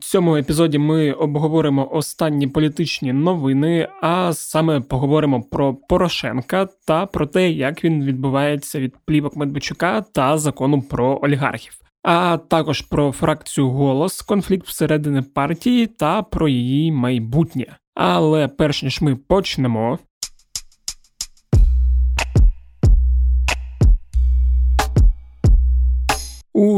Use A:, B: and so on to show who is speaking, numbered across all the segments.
A: Цьому епізоді ми обговоримо останні політичні новини, а саме поговоримо про Порошенка та про те, як він відбувається від плівок Медведчука та закону про олігархів, а також про фракцію голос, конфлікт всередині партії та про її майбутнє. Але перш ніж ми почнемо,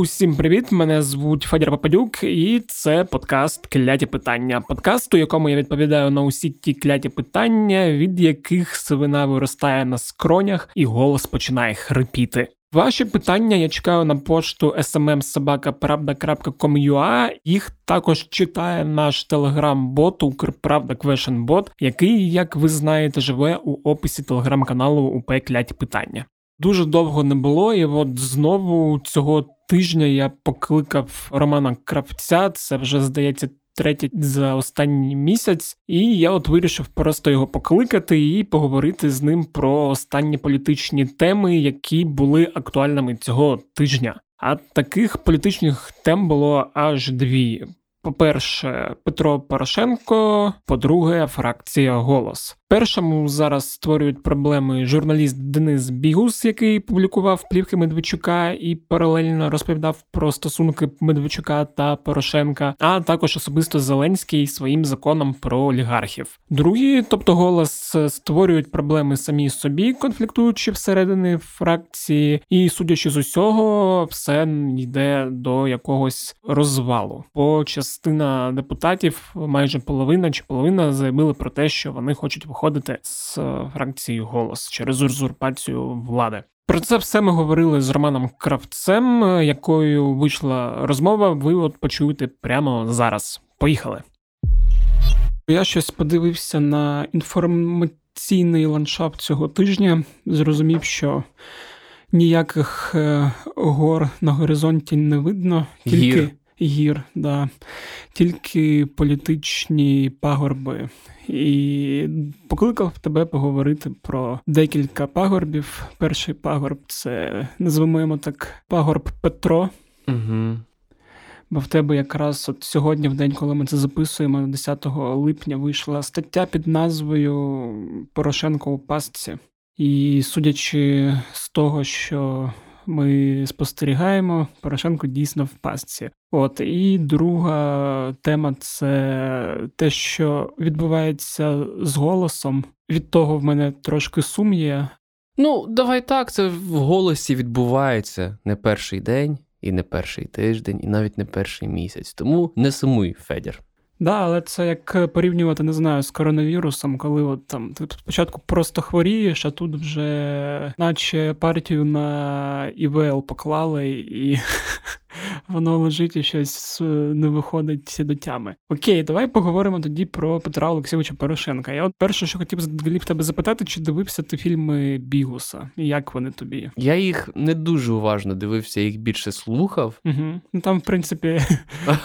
A: Усім привіт! Мене звуть Федір Попадюк, і це подкаст Кляті питання. Подкаст, у якому я відповідаю на усі ті кляті питання, від яких свина виростає на скронях, і голос починає хрипіти. Ваші питання я чекаю на пошту smmsobaka.pravda.com.ua. Їх також читає наш телеграм-бот Укрправда Квешенбот, який, як ви знаєте, живе у описі телеграм-каналу УП Кляті питання. Дуже довго не було, і от знову цього тижня я покликав Романа Кравця. Це вже здається третє за останній місяць, і я от вирішив просто його покликати і поговорити з ним про останні політичні теми, які були актуальними цього тижня. А таких політичних тем було аж дві. По-перше, Петро Порошенко, по-друге, фракція Голос. Першому зараз створюють проблеми журналіст Денис Бігус, який публікував плівки Медведчука і паралельно розповідав про стосунки Медведчука та Порошенка, а також особисто Зеленський своїм законом про олігархів. Другі, тобто голос, створюють проблеми самі собі, конфліктуючи всередині фракції, і судячи з усього, все йде до якогось розвалу. Бо частина депутатів, майже половина чи половина, заявили про те, що вони хочуть виходити виходити з е, фракції голос через узурпацію влади. Про це все ми говорили з Романом Кравцем, е, якою вийшла розмова. Ви от почуєте прямо зараз. Поїхали. Я щось подивився на інформаційний ландшафт цього тижня. Зрозумів, що ніяких е, гор на горизонті не видно, тільки гір, гір да. тільки політичні пагорби і покликав тебе поговорити про декілька пагорбів. Перший пагорб це називаємо так пагорб Петро.
B: Угу.
A: Бо в тебе якраз от сьогодні, в день, коли ми це записуємо, 10 липня вийшла стаття під назвою Порошенко у пастці. І судячи з того, що ми спостерігаємо, Порошенко дійсно в пастці. От і друга тема це те, що відбувається з голосом. Від того в мене трошки сум є.
B: Ну, давай так, це в голосі відбувається не перший день, і не перший тиждень, і навіть не перший місяць. Тому не сумуй, Федір.
A: Да, але це як порівнювати, не знаю, з коронавірусом, коли от там ти спочатку просто хворієш, а тут вже наче партію на ІВЛ поклали і воно лежить і щось е, не виходить до тями. Окей, давай поговоримо тоді про Петра Олексійовича Порошенка. Я от перше, що хотів в тебе запитати, чи дивився ти фільми Бігуса? І як вони тобі?
B: Я їх не дуже уважно дивився, їх більше слухав.
A: Угу. Ну там, в принципі,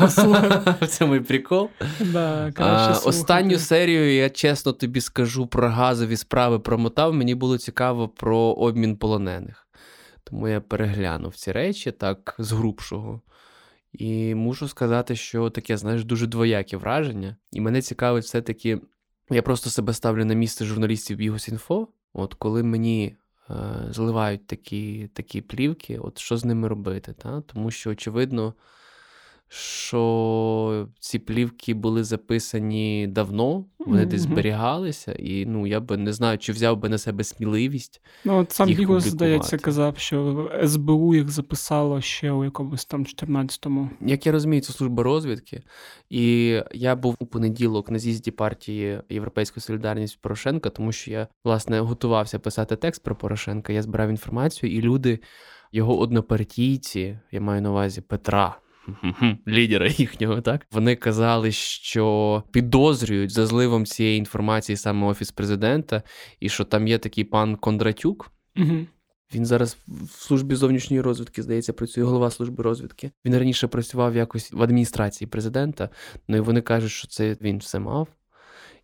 B: це мій прикол.
A: Да, а,
B: Останню серію я чесно тобі скажу про газові справи промотав. Мені було цікаво про обмін полонених. Тому я переглянув ці речі так з грубшого. І мушу сказати, що таке, знаєш, дуже двояке враження. І мене цікавить все-таки, я просто себе ставлю на місце журналістів Бігосінфо. От коли мені е, зливають такі такі плівки, от що з ними робити? Та? Тому що, очевидно, що ці плівки були записані давно, вони mm-hmm. десь зберігалися, і ну я би не знаю, чи взяв би на себе сміливість.
A: Ну, от сам Бігус, здається, казав, що СБУ їх записало ще у якомусь там 14-му.
B: Як я розумію, це служба розвідки. І я був у понеділок на з'їзді партії Європейська Солідарність Порошенка, тому що я, власне, готувався писати текст про Порошенка. Я збирав інформацію, і люди, його однопартійці, я маю на увазі Петра лідера їхнього, так вони казали, що підозрюють за зливом цієї інформації саме офіс президента, і що там є такий пан Кондратюк.
A: Угу.
B: Він зараз в службі зовнішньої розвідки, здається, працює голова служби розвідки. Він раніше працював якось в адміністрації президента. Ну і вони кажуть, що це він все мав.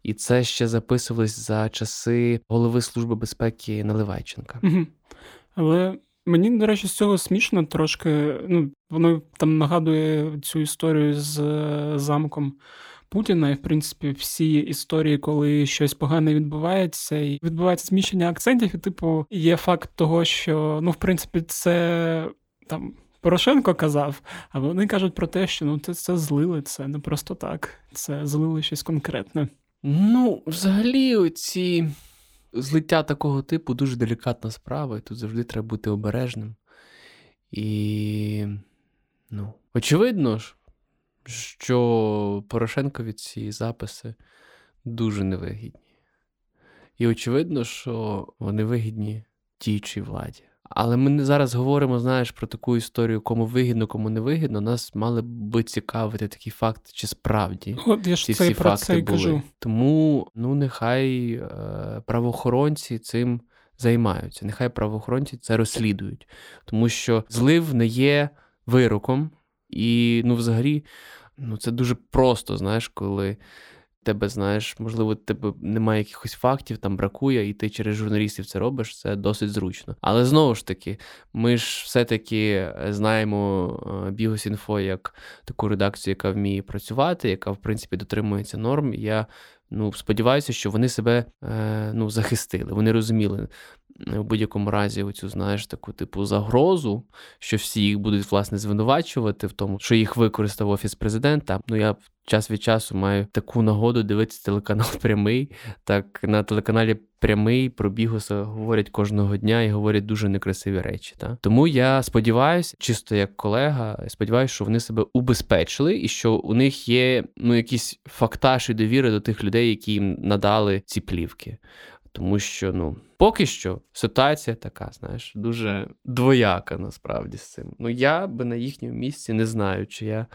B: І це ще записувалось за часи голови служби безпеки Наливайченка.
A: Угу. Але Мені, до речі, з цього смішно трошки. Ну, воно там нагадує цю історію з е, замком. Путіна, і в принципі всі історії, коли щось погане відбувається, і відбувається зміщення акцентів, і типу є факт того, що ну, в принципі, це там Порошенко казав, а вони кажуть про те, що ну це, це злили, це не просто так, це злили щось конкретне.
B: Ну, взагалі, ці злиття такого типу дуже делікатна справа, і тут завжди треба бути обережним. І, ну, очевидно ж, що Порошенкові ці записи дуже невигідні. І очевидно, що вони вигідні діючій владі. Але ми зараз говоримо, знаєш, про таку історію, кому вигідно, кому не вигідно. Нас мали би цікавити такий факт, чи справді
A: От я ж
B: ці всі
A: про
B: факти
A: це
B: були.
A: кажу.
B: Тому ну нехай е, правоохоронці цим займаються. Нехай правоохоронці це розслідують, тому що злив не є вироком, і ну, взагалі, ну це дуже просто, знаєш, коли тебе знаєш, можливо, тебе немає якихось фактів, там бракує, і ти через журналістів це робиш, це досить зручно. Але знову ж таки, ми ж все-таки е, знаємо е, Бігосінфо як таку редакцію, яка вміє працювати, яка, в принципі, дотримується норм. Я ну, сподіваюся, що вони себе е, ну, захистили. Вони розуміли. В будь-якому разі, оцю, знаєш, таку типу загрозу, що всі їх будуть власне звинувачувати в тому, що їх використав офіс президента. Ну я час від часу маю таку нагоду дивитися телеканал прямий. Так на телеканалі прямий про Бігуса говорять кожного дня і говорять дуже некрасиві речі. Та? Тому я сподіваюся, чисто як колега, сподіваюся, що вони себе убезпечили і що у них є ну якісь фактаж довіри до тих людей, які їм надали ці плівки. Тому що, ну, поки що ситуація така, знаєш, дуже двояка насправді з цим. Ну, я би на їхньому місці не знаю, чи я.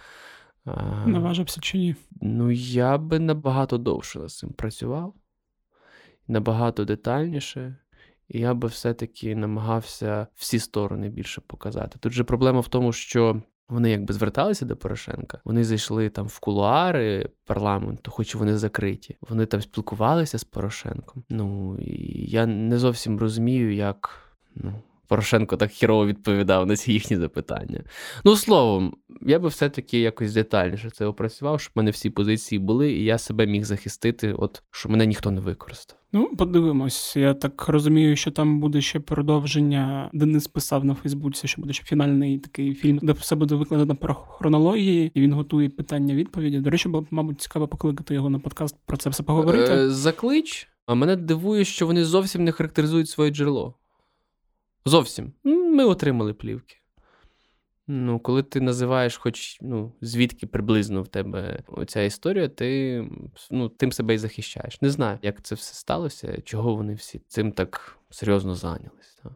A: Наважився чи ні?
B: Ну, я би набагато довше над цим працював, набагато детальніше, і я би все-таки намагався всі сторони більше показати. Тут же проблема в тому, що вони якби зверталися до Порошенка, вони зайшли там в кулуари парламенту, хоч вони закриті. Вони там спілкувалися з Порошенком. Ну і я не зовсім розумію, як ну. Порошенко так хірово відповідав на ці їхні запитання. Ну, словом, я би все-таки якось детальніше це опрацював, щоб в мене всі позиції були, і я себе міг захистити, от що мене ніхто не використав.
A: Ну, подивимось. Я так розумію, що там буде ще продовження. Денис писав на Фейсбуці, що буде ще фінальний такий фільм, де все буде викладено про хронології, і він готує питання-відповіді. До речі, було мабуть, цікаво покликати його на подкаст про це все поговорити.
B: Е, Заклич, а мене дивує, що вони зовсім не характеризують своє джерело. Зовсім. Ми отримали плівки. Ну, коли ти називаєш, хоч ну, звідки приблизно в тебе оця історія, ти ну, тим себе і захищаєш. Не знаю, як це все сталося, чого вони всі цим так серйозно зайнялись. Так?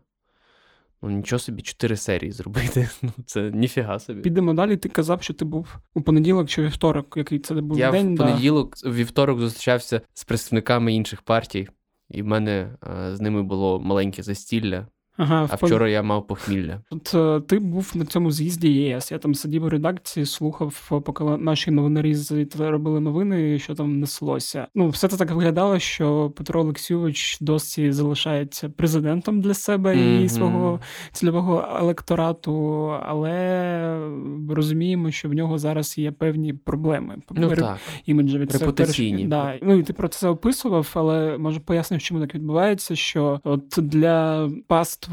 B: Ну, нічого собі, чотири серії зробити. Ну, це ніфіга собі.
A: Підемо далі. Ти казав, що ти був у понеділок чи вівторок, який це був
B: Я
A: день.
B: в понеділок, да. вівторок зустрічався з представниками інших партій, і в мене а, з ними було маленьке застілля.
A: Ага,
B: А вчора я мав похмілля.
A: От е, ти був на цьому з'їзді ЄС. Я там сидів у редакції, слухав, поки наші новинарі робили новини, що там неслося. Ну, все це так виглядало, що Петро Олексійович досі залишається президентом для себе mm-hmm. і свого цільового електорату, але розуміємо, що в нього зараз є певні проблеми.
B: Ну, так.
A: Іміджеві
B: Репутаційні.
A: Да. Ну і ти про це описував, але може пояснив, чому так відбувається, що от для паст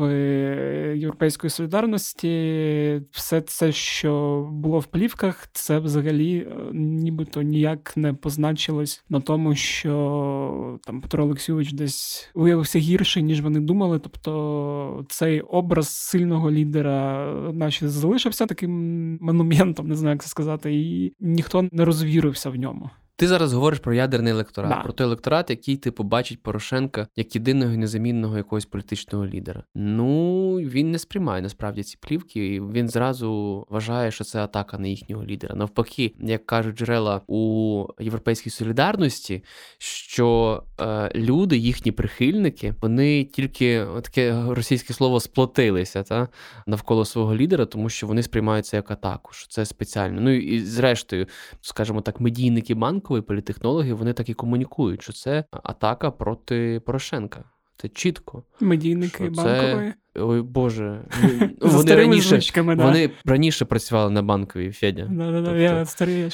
A: Європейської солідарності, все це, що було в плівках, це взагалі е, нібито ніяк не позначилось на тому, що там Петро Олексійович десь виявився гірше, ніж вони думали. Тобто цей образ сильного лідера наче залишився таким монументом, не знаю, як це сказати, і ніхто не розвірився в ньому.
B: Ти зараз говориш про ядерний електорат, да. про той електорат, який ти побачить Порошенка як єдиного і незамінного якогось політичного лідера. Ну він не сприймає насправді ці плівки, і він зразу вважає, що це атака на їхнього лідера. Навпаки, як кажуть джерела у європейській солідарності, що е, люди, їхні прихильники, вони тільки таке російське слово сплотилися та навколо свого лідера, тому що вони сприймаються як атаку. що Це спеціально. Ну і зрештою, скажімо так, медійники банку і політехнологи вони так і комунікують, що це атака проти Порошенка. Це чітко.
A: Медійники банкової.
B: Ой Боже, вони раніше вони раніше працювали на банковій Федя.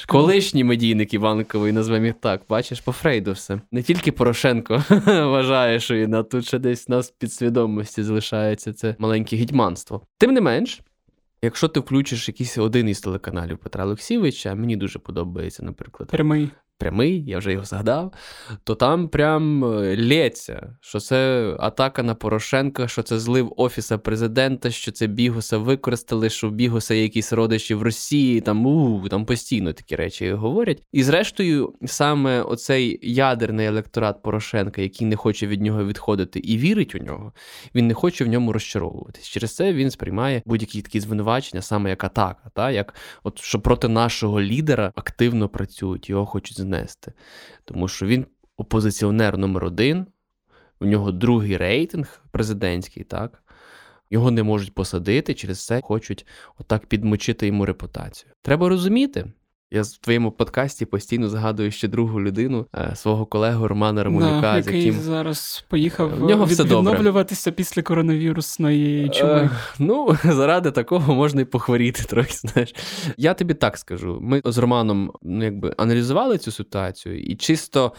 A: тобто,
B: колишні медійники банкової, назвемо їх так. Бачиш, по Фрейду все. Не тільки Порошенко вважає, що і на тут ще десь нас підсвідомості залишається це маленьке гідьманство. Тим не менш. Якщо ти включиш якийсь один із телеканалів Петра Олексійовича, мені дуже подобається, наприклад,
A: прямий
B: прямий, я вже його згадав, то там прям е, лється, що це атака на Порошенка, що це злив Офіса президента, що це Бігуса використали, що в Бігуса є якісь родичі в Росії, там у, там постійно такі речі говорять. І зрештою, саме оцей ядерний електорат Порошенка, який не хоче від нього відходити і вірить у нього, він не хоче в ньому розчаровуватись. Через це він сприймає будь-які такі звинувачення, саме як атака, та як от що проти нашого лідера активно працюють, його хочуть знести. Тому що він опозиціонер номер один, у нього другий рейтинг президентський, так? Його не можуть посадити, через це хочуть отак підмочити йому репутацію. Треба розуміти, я в твоєму подкасті постійно згадую ще другу людину, е, свого колегу Романа Романюка,
A: да,
B: з яким
A: зараз поїхав
B: в нього все
A: відновлюватися після коронавірусної чуми. Е,
B: ну, заради такого можна і похворіти трохи. Знаєш, я тобі так скажу. Ми з Романом ну, якби аналізували цю ситуацію, і чисто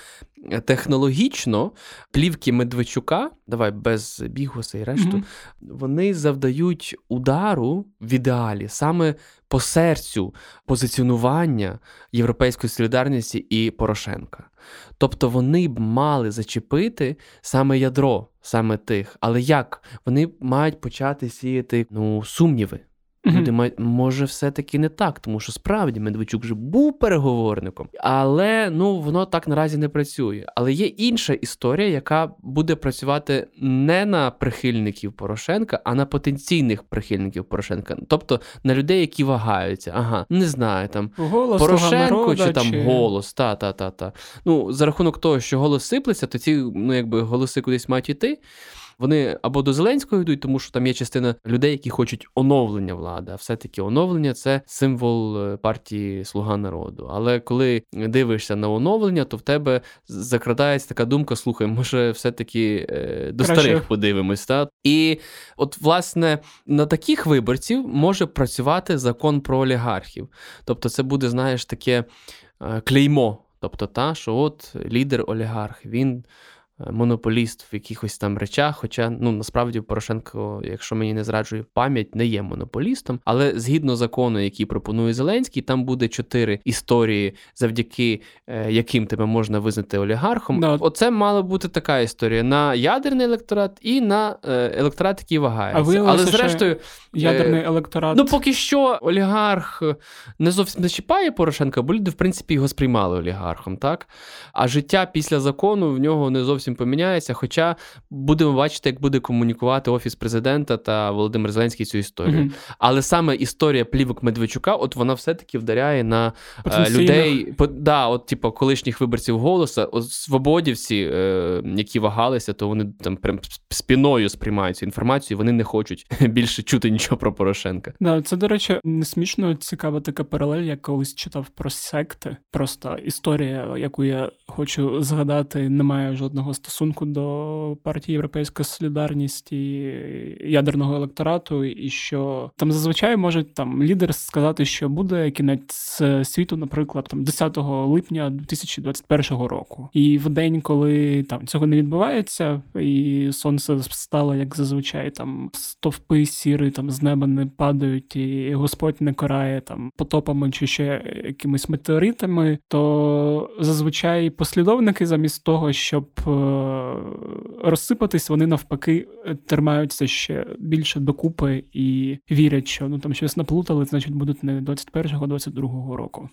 B: технологічно плівки Медведчука, давай без бігуса і решту, mm-hmm. вони завдають удару в ідеалі саме по серцю позиціонування Європейської солідарності і Порошенка. Тобто вони б мали зачепити саме ядро, саме тих. Але як? Вони мають почати сіяти ну, сумніви. Люди мають, може, все-таки не так, тому що справді Медведчук вже був переговорником, але ну воно так наразі не працює. Але є інша історія, яка буде працювати не на прихильників Порошенка, а на потенційних прихильників Порошенка, тобто на людей, які вагаються. Ага, не знаю, там
A: голос
B: Порошенко
A: народа,
B: чи там
A: чи...
B: голос. Та, та, та, та. Ну за рахунок того, що голос сиплеться, то ці ну якби голоси кудись мають іти. Вони або до Зеленського йдуть, тому що там є частина людей, які хочуть оновлення влади. А все-таки оновлення це символ е, партії Слуга народу. Але коли дивишся на оновлення, то в тебе закрадається така думка: слухай, може, все-таки е, до Краще. старих подивимось. Та? І от, власне, на таких виборців може працювати закон про олігархів. Тобто, це буде, знаєш, таке е, клеймо. Тобто, та, що от лідер олігарх, він монополіст в якихось там речах. Хоча ну насправді Порошенко, якщо мені не зраджує пам'ять, не є монополістом. Але згідно закону, який пропонує Зеленський, там буде чотири історії, завдяки е, яким тебе можна визнати олігархом.
A: Да.
B: Оце мала бути така історія на ядерний електорат і на е, електорат, який вагається.
A: А Але зрештою, ядерний електорат.
B: Ну поки що олігарх не зовсім не чіпає Порошенка, бо люди в принципі його сприймали олігархом, так а життя після закону в нього не зовсім зовсім поміняється. Хоча будемо бачити, як буде комунікувати офіс президента та Володимир Зеленський цю історію. Mm-hmm. Але саме історія плівок Медведчука, от вона все-таки вдаряє на е, людей, по, да, от, типу, колишніх виборців голоса, от свободівці, е, які вагалися, то вони там прям спіною сприймають цю інформацію, вони не хочуть більше чути нічого про Порошенка.
A: Да, це, до речі, не смішно цікава така паралель. Я колись читав про секти. Просто історія, яку я хочу згадати, не має жодного стосунку до партії Європейська Солідарність і ядерного електорату, і що там зазвичай може там лідер сказати, що буде кінець світу, наприклад, там 10 липня 2021 року. І в день, коли там цього не відбувається, і сонце стало як зазвичай, там стовпи сіри там з неба не падають, і Господь не карає там потопами чи ще якимись метеоритами, то зазвичай послідовники замість того, щоб е, розсипатись, вони навпаки тримаються ще більше докупи і вірять, що ну там щось наплутали, значить будуть не 21-го, 22-го року.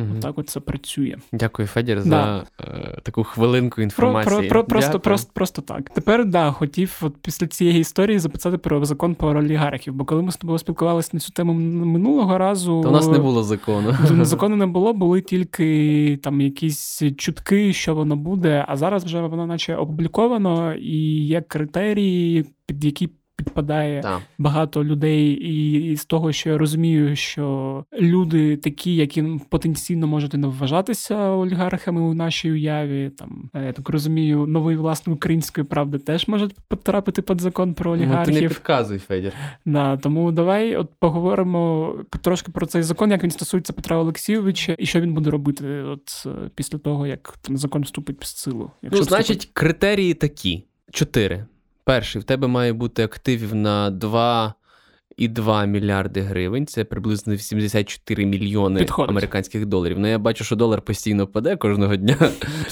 A: Угу. Отак от це працює.
B: Дякую, Федір, да. за е, таку хвилинку інформації.
A: Про, про, просто просто, просто так. Тепер да, хотів от після цієї історії записати про закон про олігархів, бо коли ми з тобою спілкувалися на цю тему минулого разу,
B: то у нас не було закону.
A: Закону не було, були тільки там якісь чутки, що воно буде. А зараз вже воно, наче опубліковано, і є критерії, під які підпадає так. багато людей, і, і з того, що я розумію, що люди такі, які потенційно можуть не вважатися олігархами у нашій уяві, там я так розумію, новий власник української правди теж можуть потрапити під закон про олігархів. Ну, ти
B: не підказуй, Федір.
A: Да, тому давай от поговоримо трошки про цей закон, як він стосується Петра Олексійовича, і що він буде робити, от після того, як там закон вступить в силу.
B: Ну, значить, вступить... критерії такі: чотири. Перший, в тебе має бути активів на 2,2 мільярди гривень. Це приблизно 84 мільйони Підходить. американських доларів. Ну я бачу, що долар постійно паде кожного дня.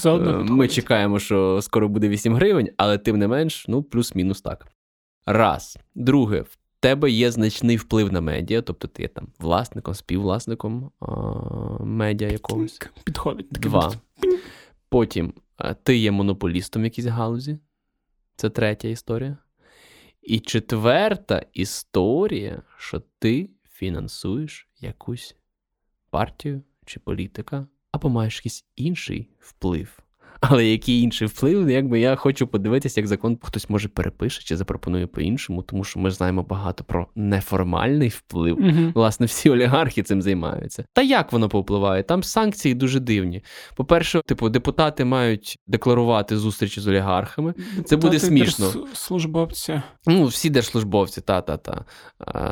B: Е, ми чекаємо, що скоро буде 8 гривень, але тим не менш, ну, плюс-мінус так. Раз. Друге, в тебе є значний вплив на медіа, тобто ти є там власником, співвласником а, медіа якогось.
A: Підходить.
B: Два. Потім ти є монополістом в якійсь галузі. Це третя історія. І четверта історія, що ти фінансуєш якусь партію чи політика, або маєш якийсь інший вплив але який інший вплив, якби я хочу подивитися, як закон хтось може перепише чи запропонує по-іншому, тому що ми знаємо багато про неформальний вплив. uh Власне, всі олігархи цим займаються. Та як воно повпливає? Там санкції дуже дивні. По-перше, типу, депутати мають декларувати зустрічі з олігархами. Депутати Це буде смішно.
A: Службовці.
B: Ну, всі держслужбовці, та-та-та.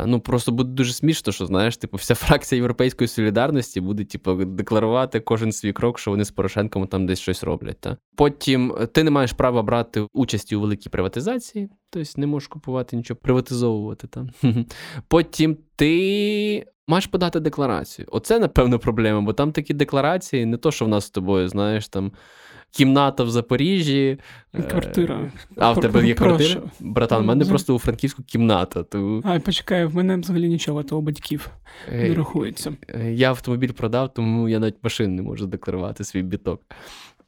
B: Ну просто буде дуже смішно, що знаєш, типу, вся фракція Європейської солідарності буде, типу, декларувати кожен свій крок, що вони з Порошенком там десь щось роблять. Та? Потім е, ти не маєш права брати участі у великій приватизації, тобто не можеш купувати нічого, приватизовувати. Та? Потім ти маєш подати декларацію. Оце, напевно, проблема, бо там такі декларації, не то, що в нас з тобою, знаєш, там. Кімната в Запоріжжі.
A: Е, квартира.
B: А в тебе є квартира? Братан, в мене просто у Франківську кімната. То...
A: А, почекай, в мене взагалі нічого, то у батьків не рахується.
B: Я автомобіль продав, тому я навіть машин не можу декларувати свій біток.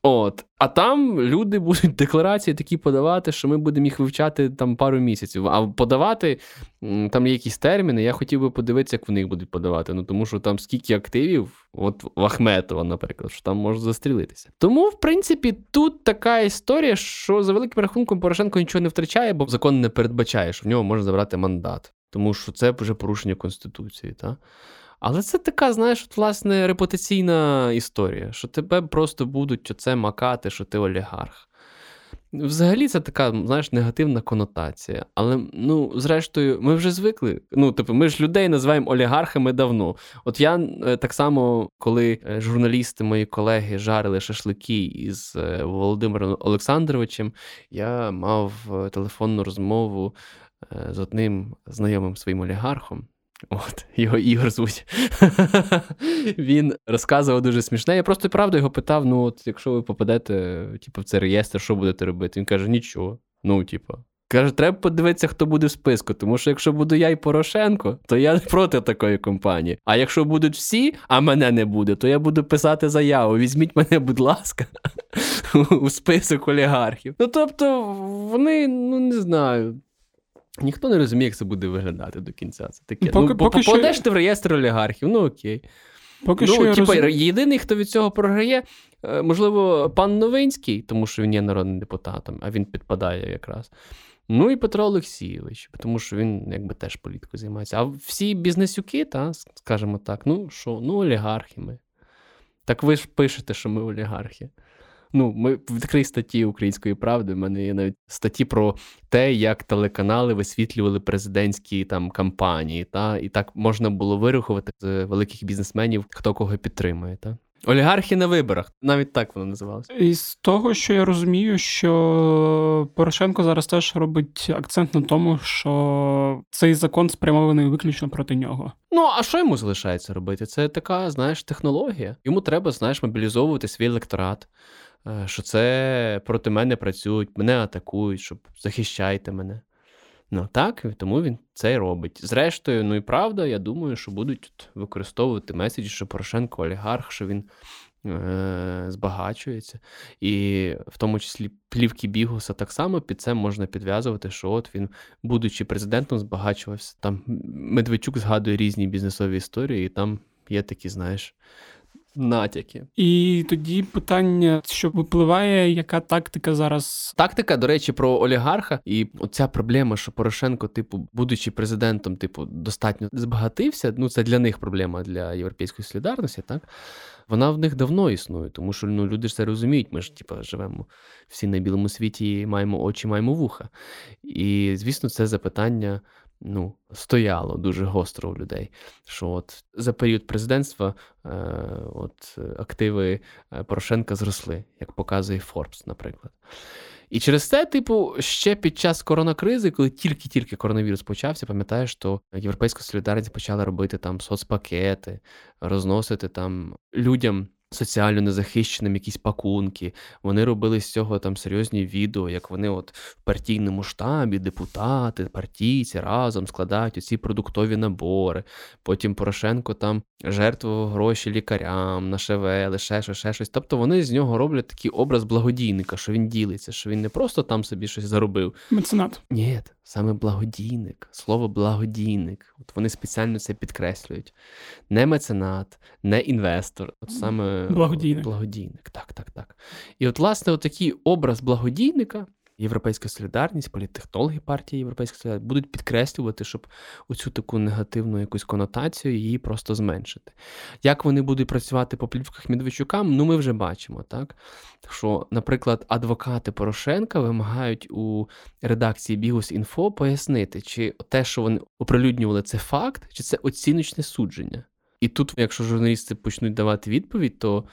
B: От, а там люди будуть декларації такі подавати, що ми будемо їх вивчати там пару місяців. А подавати там є якісь терміни. Я хотів би подивитися, як вони їх будуть подавати. Ну тому що там скільки активів, от в Ахметова, наприклад, що там може застрілитися. Тому, в принципі, тут така історія, що за великим рахунком Порошенко нічого не втрачає, бо закон не передбачає, що в нього можна забрати мандат, тому що це вже порушення конституції. Та? Але це така, знаєш, от, власне, репутаційна історія, що тебе просто будуть оце макати, що ти олігарх. Взагалі, це така, знаєш, негативна конотація. Але, ну, зрештою, ми вже звикли. Ну, типу, ми ж людей називаємо олігархами давно. От я е, так само, коли е, журналісти, мої колеги жарили шашлики із е, Володимиром Олександровичем, я мав телефонну розмову з одним знайомим своїм олігархом. От, його Ігор звуть. Він розказував дуже смішне. Я просто правду його питав: ну, от якщо ви попадете типу, в цей реєстр, що будете робити? Він каже, нічого. Ну, типу. Каже, треба подивитися, хто буде в списку, тому що якщо буду я і Порошенко, то я проти такої компанії. А якщо будуть всі, а мене не буде, то я буду писати заяву. Візьміть мене, будь ласка, у список олігархів. Ну тобто, вони, ну не знаю. Ніхто не розуміє, як це буде виглядати до кінця. Це таке. Поки, ну, поки Попадеш що... ти в реєстр олігархів, ну окей. Поки ну, що типу, роз... Єдиний, хто від цього програє, е, можливо, пан Новинський, тому що він є народним депутатом, а він підпадає якраз. Ну і Петро Олексійович, тому що він якби теж політикою займається. А всі бізнесюки, та, скажімо так, ну що, ну олігархи ми. Так ви ж пишете, що ми олігархи. Ну, ми відкрий статті української правди. У мене є навіть статті про те, як телеканали висвітлювали президентські там кампанії, та і так можна було вирахувати з великих бізнесменів, хто кого підтримує. Та? Олігархи на виборах, навіть так воно називалося.
A: І з того, що я розумію, що Порошенко зараз теж робить акцент на тому, що цей закон спрямований виключно проти нього.
B: Ну а що йому залишається робити? Це така, знаєш, технологія. Йому треба, знаєш, мобілізовувати свій електорат. Е, що це проти мене працюють, мене атакують, щоб захищайте мене. Ну так, тому він це й робить. Зрештою, ну і правда, я думаю, що будуть використовувати меседжі, що Порошенко олігарх, що він е- збагачується. І в тому числі плівки Бігуса так само під це можна підв'язувати, що от він, будучи президентом, збагачувався. Там Медведчук згадує різні бізнесові історії, і там є такі, знаєш, натяки.
A: І тоді питання, що випливає, яка тактика зараз?
B: Тактика, до речі, про олігарха, і оця проблема, що Порошенко, типу, будучи президентом, типу, достатньо збагатився. Ну, це для них проблема для європейської солідарності, так вона в них давно існує, тому що ну, люди ж це розуміють. Ми ж типу, живемо всі на білому світі, маємо очі, маємо вуха. І звісно, це запитання ну, стояло дуже гостро у людей. Що от за період президентства е, от активи е, Порошенка зросли, як показує Forbes, наприклад. І через це, типу, ще під час коронакризи, коли тільки-тільки коронавірус почався, пам'ятаєш, що Європейська солідарність почала робити там соцпакети, розносити там людям соціально незахищеним якісь пакунки. Вони робили з цього там серйозні відео, як вони от в партійному штабі, депутати, партійці разом складають оці продуктові набори. Потім Порошенко там жертвував гроші лікарям, на ШВ, ще щось, ще щось. Тобто вони з нього роблять такий образ благодійника, що він ділиться, що він не просто там собі щось заробив.
A: Меценат.
B: Ні, саме благодійник, слово благодійник. От вони спеціально це підкреслюють. Не меценат, не інвестор, от саме
A: благодійник.
B: Благодійник, так, так, так. І от, власне, от такий образ благодійника. Європейська солідарність, політтехнологи партії Європейська солідарність будуть підкреслювати, щоб оцю таку негативну якусь конотацію її просто зменшити. Як вони будуть працювати по плівках Медведчукам, ну ми вже бачимо, так? Що, наприклад, адвокати Порошенка вимагають у редакції Бігус.Інфо пояснити, чи те, що вони оприлюднювали, це факт, чи це оціночне судження. І тут, якщо журналісти почнуть давати відповідь, то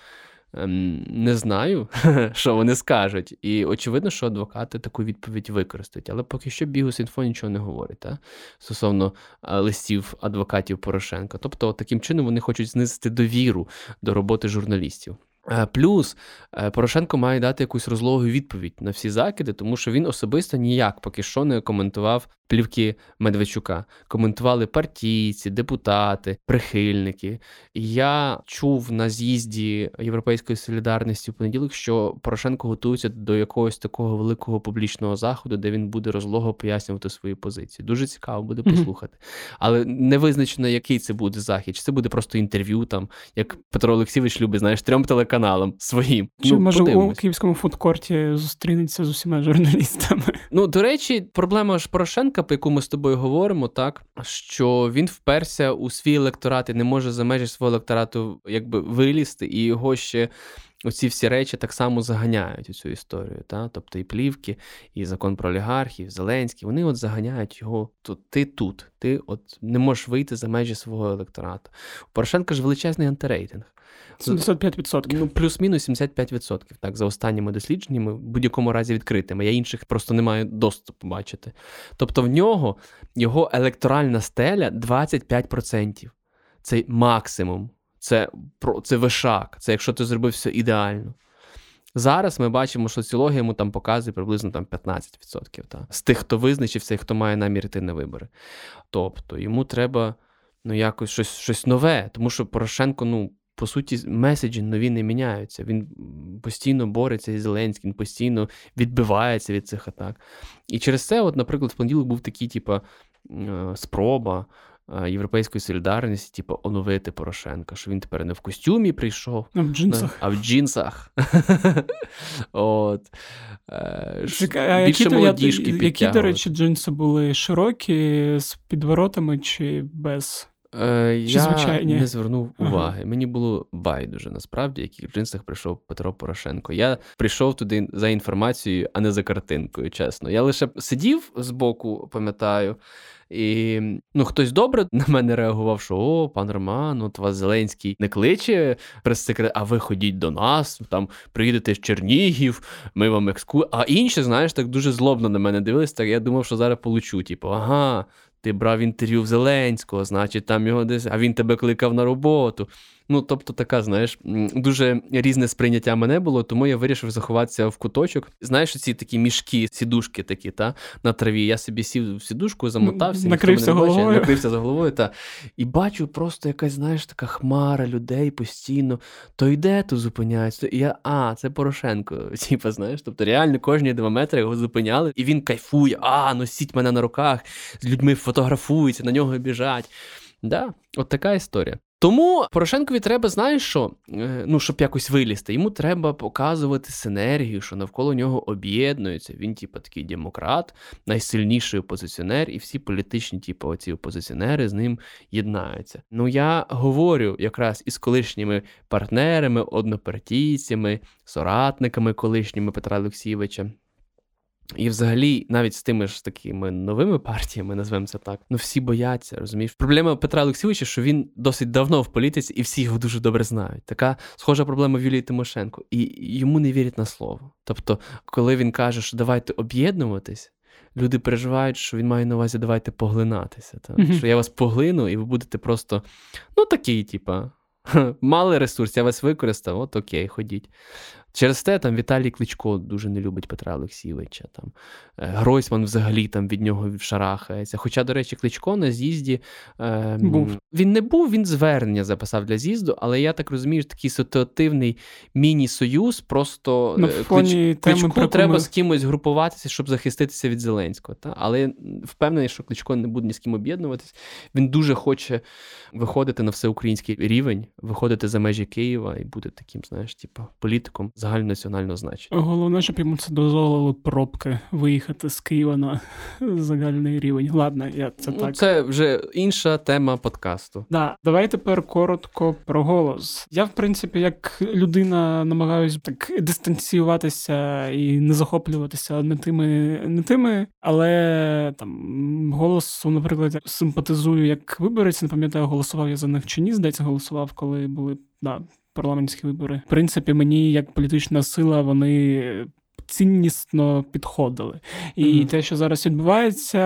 B: ем, не знаю, що вони скажуть. І очевидно, що адвокати таку відповідь використають. Але поки що Бігус.Інфо нічого не говорить та? стосовно листів адвокатів Порошенка. Тобто, таким чином вони хочуть знизити довіру до роботи журналістів. Е, плюс е, Порошенко має дати якусь розлогу відповідь на всі закиди, тому що він особисто ніяк поки що не коментував плівки Медведчука. Коментували партійці, депутати, прихильники. Я чув на з'їзді Європейської солідарності в понеділок, що Порошенко готується до якогось такого великого публічного заходу, де він буде розлого пояснювати свої позиції. Дуже цікаво буде послухати. Але не визначено, який це буде захід. Чи це буде просто інтерв'ю, там як Петро Олексійович любить, знаєш, трьом телеканалам своїм.
A: Чи ну, може подивимось. у київському фудкорті зустрінеться з усіма журналістами?
B: Ну до речі, проблема ж Порошенка по яку ми з тобою говоримо, так що він вперся у свій електорат і не може за межі свого електорату якби вилізти, і його ще оці всі речі так само заганяють у цю історію. Та? Тобто і плівки, і закон про олігархів, Зеленський, вони от заганяють його. То ти тут, ти от не можеш вийти за межі свого електорату. У Порошенка ж величезний антирейтинг.
A: 75%.
B: Ну, плюс-мінус 75%. Так, за останніми дослідженнями, в будь-якому разі відкритими. Я інших просто не маю доступу бачити. Тобто в нього його електоральна стеля 25%. Це максимум. Це це вишак. Це якщо ти зробив все ідеально. Зараз ми бачимо, що соціологія йому там показує приблизно там 15% та, з тих, хто визначився і хто має намір йти на вибори. Тобто йому треба ну, якось щось щось нове, тому що Порошенко, ну по суті, меседжі нові не міняються. Він постійно бореться із Зеленським, постійно відбивається від цих атак. І через це, от, наприклад, в понеділок був такий, типу, спроба. Європейської солідарності, типу, оновити Порошенка, що він тепер не в костюмі прийшов,
A: а в джинсах.
B: А в джинсах. От. Е,
A: Чекай, Більше які, молодіжки я, Які, до речі, джинси були широкі, з підворотами чи без?
B: Е, Я звичайні? не звернув уваги. Ага. Мені було байдуже насправді, яких джинсах прийшов Петро Порошенко. Я прийшов туди за інформацією, а не за картинкою. Чесно. Я лише сидів збоку, пам'ятаю. І ну, хтось добре на мене реагував, що о, пан Роман, от вас Зеленський не кличе прес-секрет, а ви ходіть до нас, там приїдете з Чернігів, ми вам екску. А інші, знаєш, так дуже злобно на мене дивились. Так я думав, що зараз получу. Типу, ага, ти брав інтерв'ю в Зеленського, значить, там його десь, а він тебе кликав на роботу. Ну, тобто, така, знаєш, дуже різне сприйняття мене було, тому я вирішив заховатися в куточок. Знаєш, ці такі мішки, сідушки такі, та, на траві. Я собі сів в сідушку, замотався,
A: накрився головою.
B: Накрився за головою. Та. І бачу просто якась, знаєш, така хмара людей постійно. То йде, то зупиняється. І я, а, це Порошенко. Типа, знаєш, тобто реально кожні два метри його зупиняли, і він кайфує, а, носіть мене на руках, з людьми фотографуються, на нього біжать. Да, От така історія. Тому Порошенкові треба, знаєш що? Е, ну, щоб якось вилізти, йому треба показувати синергію, що навколо нього об'єднуються. Він, типу, такий демократ, найсильніший опозиціонер, і всі політичні, типу, оці опозиціонери з ним єднаються. Ну я говорю якраз із колишніми партнерами, однопартійцями, соратниками колишніми Петра Олексійовича. І, взагалі, навіть з тими ж такими новими партіями, назвемо це так, ну всі бояться, розумієш? Проблема Петра Олексійовича, що він досить давно в політиці, і всі його дуже добре знають. Така схожа проблема в Юлії Тимошенко, і йому не вірять на слово. Тобто, коли він каже, що давайте об'єднуватись, люди переживають, що він має на увазі давайте поглинатися. Так? Mm-hmm. Що я вас поглину, і ви будете просто ну такий, типа. Мали ресурс, я вас використав, от окей, ходіть. Через те там Віталій Кличко дуже не любить Петра Олексійовича. Там е, Гройсман взагалі там від нього шарахається. Хоча, до речі, Кличко на з'їзді е, був. він не був, він звернення записав для з'їзду, але я так розумію, такий ситуативний міні-союз. Просто
A: на е, фоні
B: Клич... Кличку теми, треба з кимось групуватися, щоб захиститися від Зеленського. Та? Але я впевнений, що Кличко не буде ні з ким об'єднуватись. Він дуже хоче виходити на всеукраїнський рівень, виходити за межі Києва і бути таким, знаєш, типу, політиком загальнонаціонального значення.
A: Головне, щоб йому це дозволило пробки виїхати з Києва на загальний рівень. Ладно, я це ну, так.
B: Це вже інша тема подкасту.
A: Да, давай тепер коротко про голос. Я, в принципі, як людина намагаюсь так дистанціюватися і не захоплюватися не тими, не тими, але там голосу, наприклад, симпатизую як виборець, не пам'ятаю, голосував я за них чи ні. Здається, голосував, коли були да, парламентські вибори. В принципі, мені як політична сила вони. Ціннісно підходили. І mm-hmm. те, що зараз відбувається,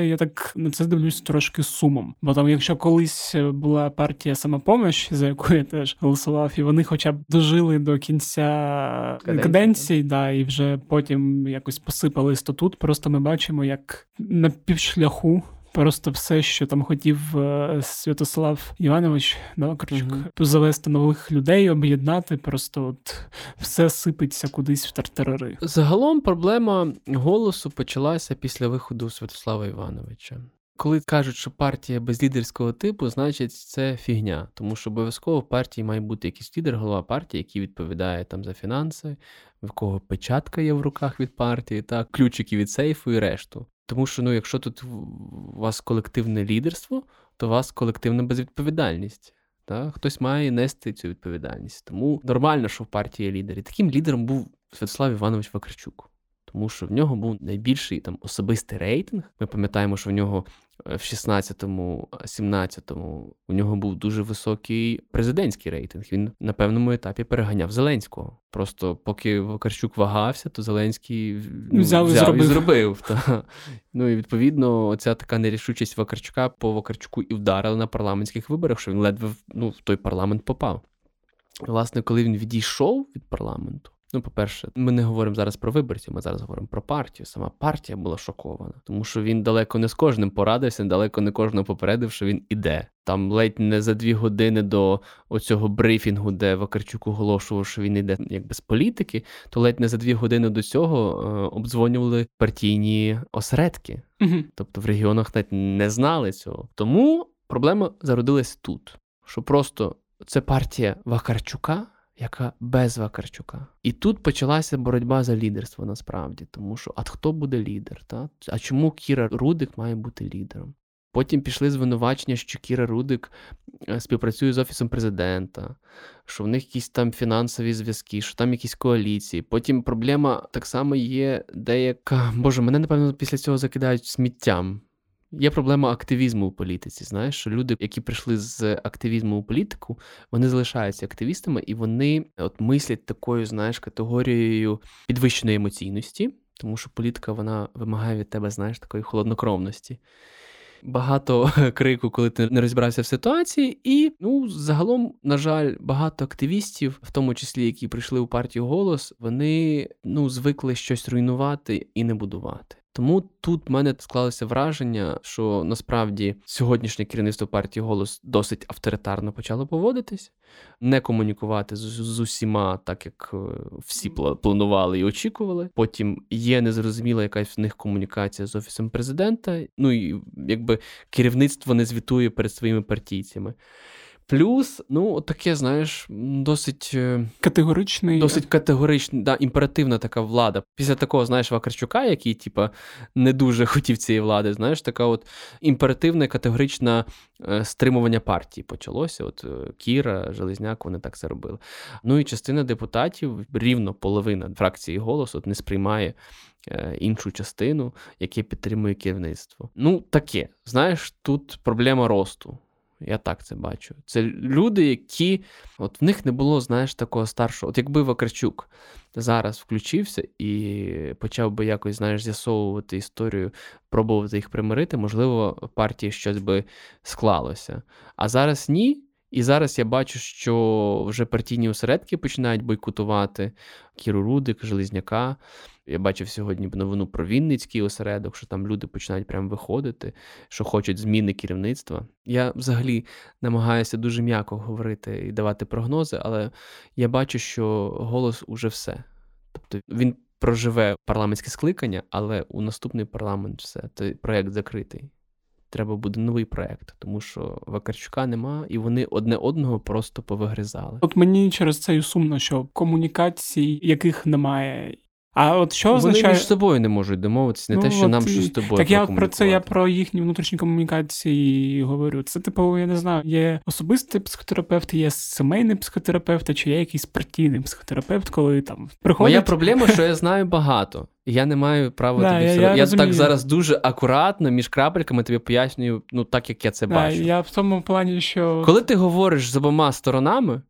A: я так на це дивлюсь трошки сумом. Бо там, якщо колись була партія самопомощ, за яку я теж голосував, і вони хоча б дожили до кінця каденції, да, і вже потім якось посипали статут. Просто ми бачимо, як на півшляху Просто все, що там хотів е, Святослав Іванович Корчук, mm-hmm. завести нових людей, об'єднати, просто от все сипеться кудись в тартарари.
B: Загалом проблема голосу почалася після виходу Святослава Івановича. Коли кажуть, що партія без лідерського типу, значить це фігня, тому що обов'язково в партії має бути якийсь лідер, голова партії, який відповідає там за фінанси, в кого печатка є в руках від партії, так, ключики від сейфу і решту. Тому що, ну, якщо тут у вас колективне лідерство, то у вас колективна безвідповідальність. Та? Хтось має нести цю відповідальність. Тому нормально, що в партії є лідер. І таким лідером був Святослав Іванович Вакарчук тому що в нього був найбільший там особистий рейтинг. Ми пам'ятаємо, що в нього в 16-му, 17-му у нього був дуже високий президентський рейтинг. Він на певному етапі переганяв Зеленського. Просто поки Вакарчук вагався, то Зеленський
A: ну, взяв, взяв
B: і зробив. І зробив та. Ну і відповідно, оця така нерішучість Вакарчука по Вакарчуку і вдарила на парламентських виборах, що він ледве ну, в той парламент попав. Власне, коли він відійшов від парламенту, Ну, по-перше, ми не говоримо зараз про виборців, ми зараз говоримо про партію. Сама партія була шокована, тому що він далеко не з кожним порадився, далеко не кожного попередив, що він іде. Там ледь не за дві години до оцього брифінгу, де Вакарчук оголошував, що він йде якби з політики, то ледь не за дві години до цього е, обдзвонювали партійні осередки. Угу. Тобто в регіонах навіть не знали цього. Тому проблема зародилась тут: що просто це партія Вакарчука яка без Вакарчука. І тут почалася боротьба за лідерство насправді, тому що а хто буде лідер? Та? А чому Кіра Рудик має бути лідером? Потім пішли звинувачення, що Кіра Рудик е, співпрацює з Офісом президента, що в них якісь там фінансові зв'язки, що там якісь коаліції. Потім проблема так само є деяка. Боже, мене напевно після цього закидають сміттям. Є проблема активізму у політиці. Знаєш, що люди, які прийшли з активізму у політику, вони залишаються активістами і вони от мислять такою, знаєш, категорією підвищеної емоційності, тому що політика вона вимагає від тебе, знаєш, такої холоднокровності. Багато крику, коли ти не розібрався в ситуації, і ну загалом, на жаль, багато активістів, в тому числі які прийшли у партію голос, вони ну звикли щось руйнувати і не будувати. Тому тут в мене склалося враження, що насправді сьогоднішнє керівництво партії голос досить авторитарно почало поводитись, не комунікувати з, з усіма, так як е, всі планували і очікували. Потім є незрозуміла якась в них комунікація з офісом президента. Ну і якби керівництво не звітує перед своїми партійцями. Плюс, ну, таке, знаєш, досить е,
A: категоричний,
B: досить категорична, да, імперативна така влада. Після такого, знаєш, Вакарчука, який, типа, не дуже хотів цієї влади, знаєш, така от імперативна, категорична е, стримування партії почалося. От е, Кіра, Железняк, вони так це робили. Ну і частина депутатів, рівно половина фракції голос, от не сприймає. Іншу частину, яке підтримує керівництво. Ну, таке, знаєш, тут проблема росту. Я так це бачу. Це люди, які от в них не було, знаєш, такого старшого. От якби Вакарчук зараз включився і почав би якось, знаєш, з'ясовувати історію, пробувати їх примирити, можливо, партії щось би склалося. А зараз ні. І зараз я бачу, що вже партійні осередки починають бойкотувати Кіру Рудик, Железняка. Я бачив сьогодні новину про Вінницький осередок, що там люди починають прямо виходити, що хочуть зміни керівництва. Я взагалі намагаюся дуже м'яко говорити і давати прогнози, але я бачу, що голос уже все. Тобто він проживе парламентське скликання, але у наступний парламент все. Той проєкт закритий. Треба буде новий проект, тому що Вакарчука нема, і вони одне одного просто повигризали.
A: От мені через це і сумно, що комунікацій, яких немає, а от що
B: Вони
A: означає...
B: між собою не можуть домовитися, не
A: ну,
B: те, що
A: от
B: нам
A: і...
B: що з тобою.
A: Так я про це я про їхні внутрішні комунікації говорю. Це, типу, я не знаю, є особистий психотерапевт, є сімейний психотерапевт, чи є якийсь партійний психотерапевт, коли там приходить...
B: Моя проблема, що я знаю багато. Я не маю права
A: да,
B: тобі
A: я,
B: все.
A: Я,
B: я
A: так
B: зараз дуже акуратно між крапельками тобі пояснюю, ну так як я це
A: да,
B: бачу.
A: Я в тому плані, що.
B: Коли ти говориш з обома сторонами,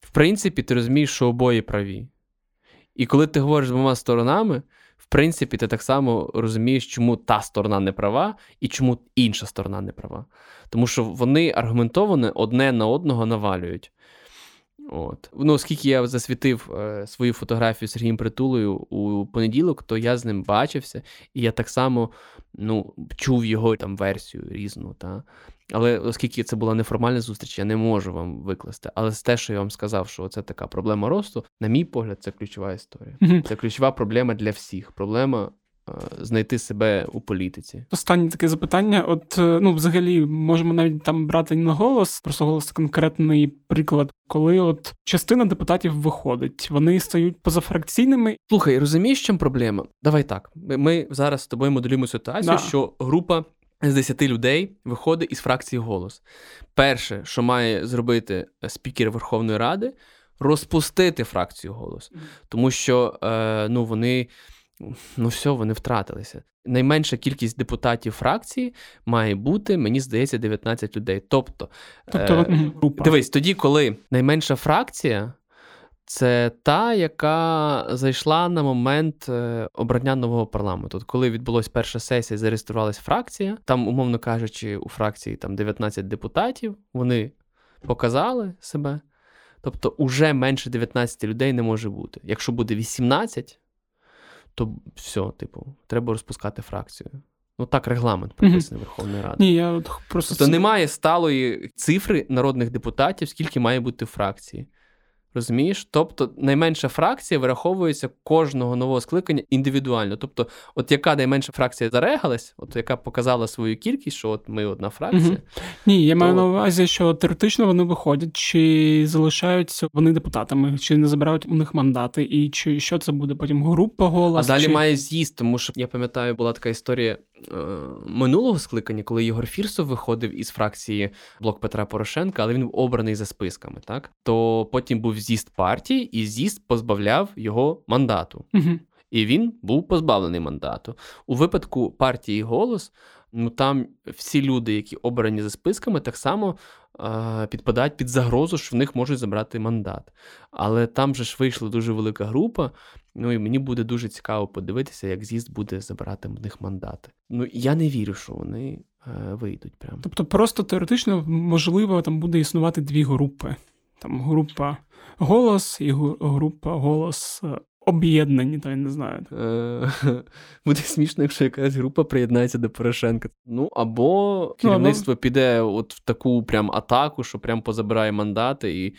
B: в принципі, ти розумієш, що обоє праві. І коли ти говориш з обома сторонами, в принципі, ти так само розумієш, чому та сторона не права і чому інша сторона не права. Тому що вони аргументовано одне на одного навалюють. От. Ну, Оскільки я засвітив е, свою фотографію з Сергієм Притулою у понеділок, то я з ним бачився, і я так само ну, чув його там версію різну. Та? Але оскільки це була неформальна зустріч, я не можу вам викласти. Але з те, що я вам сказав, що це така проблема росту, на мій погляд, це ключова історія. Це ключова проблема для всіх. Проблема. Е, знайти себе у політиці.
A: Останнє таке запитання. От е, ну, взагалі, можемо навіть там брати не на голос, просто голос конкретний приклад, коли от частина депутатів виходить, вони стають позафракційними.
B: Слухай, розумієш, чим проблема? Давай так. Ми зараз з тобою моделюємо ситуацію, да. що група з 10 людей виходить із фракції голос. Перше, що має зробити спікер Верховної Ради, розпустити фракцію голос, тому що е, ну, вони. Ну, все, вони втратилися. Найменша кількість депутатів фракції має бути, мені здається, 19 людей. Тобто,
A: тобто е, група.
B: дивись, тоді, коли найменша фракція це та, яка зайшла на момент е, обрання нового парламенту. От коли відбулася перша сесія, зареєструвалася фракція. Там, умовно кажучи, у фракції там 19 депутатів, вони показали себе. Тобто, уже менше 19 людей не може бути. Якщо буде 18, то все, типу, треба розпускати фракцію. Ну так, регламент прописаний mm-hmm. Верховної Ради.
A: Ні, я от просто...
B: Тобто немає сталої цифри народних депутатів, скільки має бути фракції. Розумієш? Тобто найменша фракція вираховується кожного нового скликання індивідуально. Тобто, от яка найменша фракція зарегалась, от яка показала свою кількість, що от ми одна фракція. Угу.
A: Ні, я то... маю на увазі, що теоретично вони виходять, чи залишаються вони депутатами, чи не забирають у них мандати, і чи що це буде потім група голос.
B: А далі
A: чи...
B: має з'їзд, тому що я пам'ятаю, була така історія. Е, минулого скликання, коли Ігор Фірсов виходив із фракції Блок Петра Порошенка, але він був обраний за списками, так то потім був з'їзд партії, і з'їзд позбавляв його мандату.
A: Угу.
B: І він був позбавлений мандату. У випадку партії голос, ну там всі люди, які обрані за списками, так само е- підпадають під загрозу, що в них можуть забрати мандат. Але там же ж вийшла дуже велика група. Ну і мені буде дуже цікаво подивитися, як з'їзд буде забирати в них мандати. Ну я не вірю, що вони е- вийдуть. Прямо.
A: Тобто, просто теоретично можливо там буде існувати дві групи. Там група голос і група голос об'єднані, то я не знаю.
B: Е, буде смішно, якщо якась група приєднається до Порошенка. Ну або керівництво ну, піде от в таку прям атаку, що прям позабирає мандати, і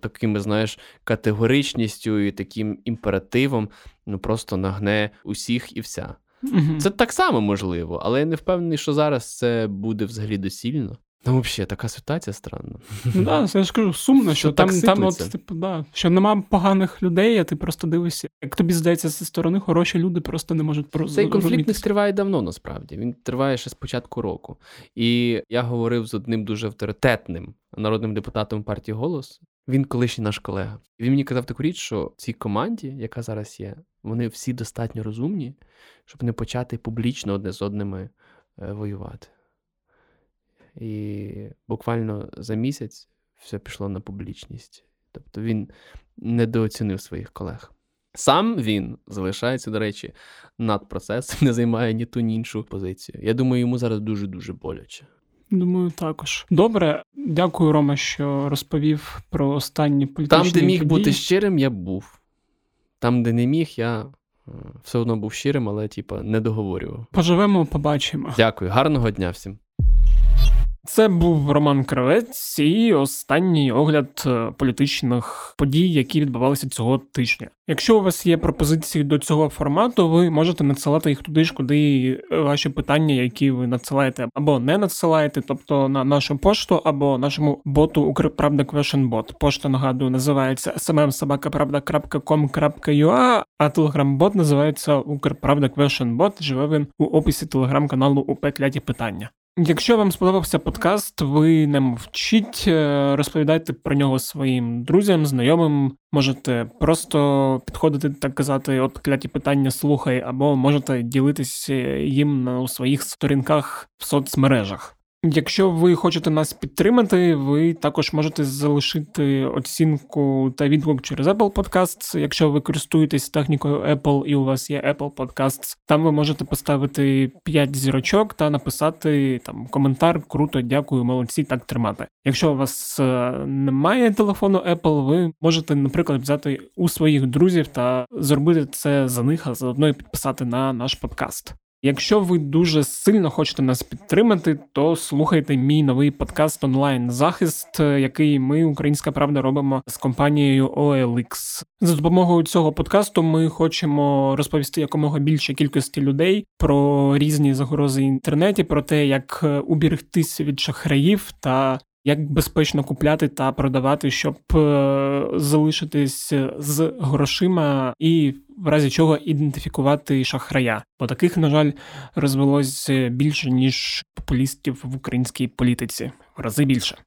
B: такими, знаєш, категоричністю і таким імперативом ну просто нагне усіх і вся.
A: Угу.
B: Це так само можливо, але я не впевнений, що зараз це буде взагалі доцільно. Ну, взагалі, така ситуація странна.
A: Ну, да, я ж кажу, сумно, що там, там от, типу, да, що нема поганих людей, а ти просто дивишся. Як тобі здається, зі сторони хороші люди просто не можуть про
B: Цей конфлікт не триває давно, насправді. Він триває ще з початку року. І я говорив з одним дуже авторитетним народним депутатом партії Голос. Він колишній наш колега. Він мені казав таку річ, що в цій команді, яка зараз є, вони всі достатньо розумні, щоб не почати публічно одне з одними е, воювати. І буквально за місяць все пішло на публічність. Тобто він недооцінив своїх колег. Сам він залишається, до речі, над процесом, не займає ні ту, ні іншу позицію. Я думаю, йому зараз дуже-дуже боляче.
A: Думаю, також. Добре, дякую, Рома, що розповів про останні політичні
B: Там, де міг
A: події.
B: бути щирим, я був. Там, де не міг, я е, все одно був щирим, але, типа, не договорював.
A: Поживемо, побачимо.
B: Дякую, гарного дня всім.
A: Це був Роман Кравець і останній огляд е, політичних подій, які відбувалися цього тижня. Якщо у вас є пропозиції до цього формату, ви можете надсилати їх туди ж, куди ваші питання, які ви надсилаєте або не надсилаєте, тобто на нашу пошту або нашому боту Укрправда Квешенбот. Пошта нагадую, називається smmsobakapravda.com.ua, а телеграм-бот називається Укрправда Квешенбот. Живе він у описі телеграм-каналу УП Кляті Питання. Якщо вам сподобався подкаст, ви не мовчіть, е, розповідайте про нього своїм друзям, знайомим. Можете просто підходити так казати, от кляті питання слухай, або можете ділитися їм на своїх сторінках в соцмережах. Якщо ви хочете нас підтримати, ви також можете залишити оцінку та відгук через Apple Podcasts. Якщо ви користуєтесь технікою Apple і у вас є Apple Podcasts, там ви можете поставити 5 зірочок та написати там коментар. Круто, дякую, молодці, так тримати. Якщо у вас е, немає телефону Apple, ви можете, наприклад, взяти у своїх друзів та зробити це за них, а заодно і підписати на наш подкаст. Якщо ви дуже сильно хочете нас підтримати, то слухайте мій новий подкаст онлайн захист, який ми, Українська Правда, робимо з компанією OLX. За допомогою цього подкасту ми хочемо розповісти якомога більше кількості людей про різні загрози в інтернеті, про те, як уберегтися від шахраїв та як безпечно купляти та продавати, щоб е, залишитись з грошима і в разі чого ідентифікувати шахрая? Бо таких, на жаль, розвелось більше ніж популістів в українській політиці, в рази більше.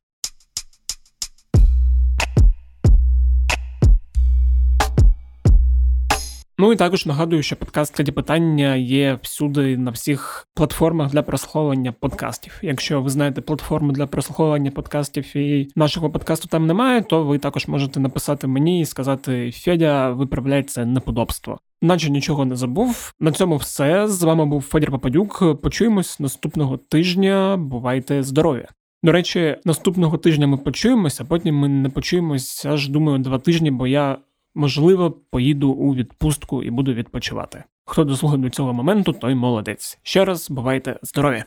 A: Ну і також нагадую, що подкаст «Кляді питання є всюди на всіх платформах для прослуховування подкастів. Якщо ви знаєте платформу для прослуховування подкастів і нашого подкасту там немає, то ви також можете написати мені і сказати: Федя, виправляй це неподобство. Наче нічого не забув. На цьому все. З вами був Федір Попадюк. Почуємось наступного тижня. Бувайте здорові! До речі, наступного тижня ми почуємося, а потім ми не почуємось аж думаю два тижні, бо я можливо, поїду у відпустку і буду відпочивати. Хто дослухав до цього моменту, той молодець. Ще раз бувайте здорові!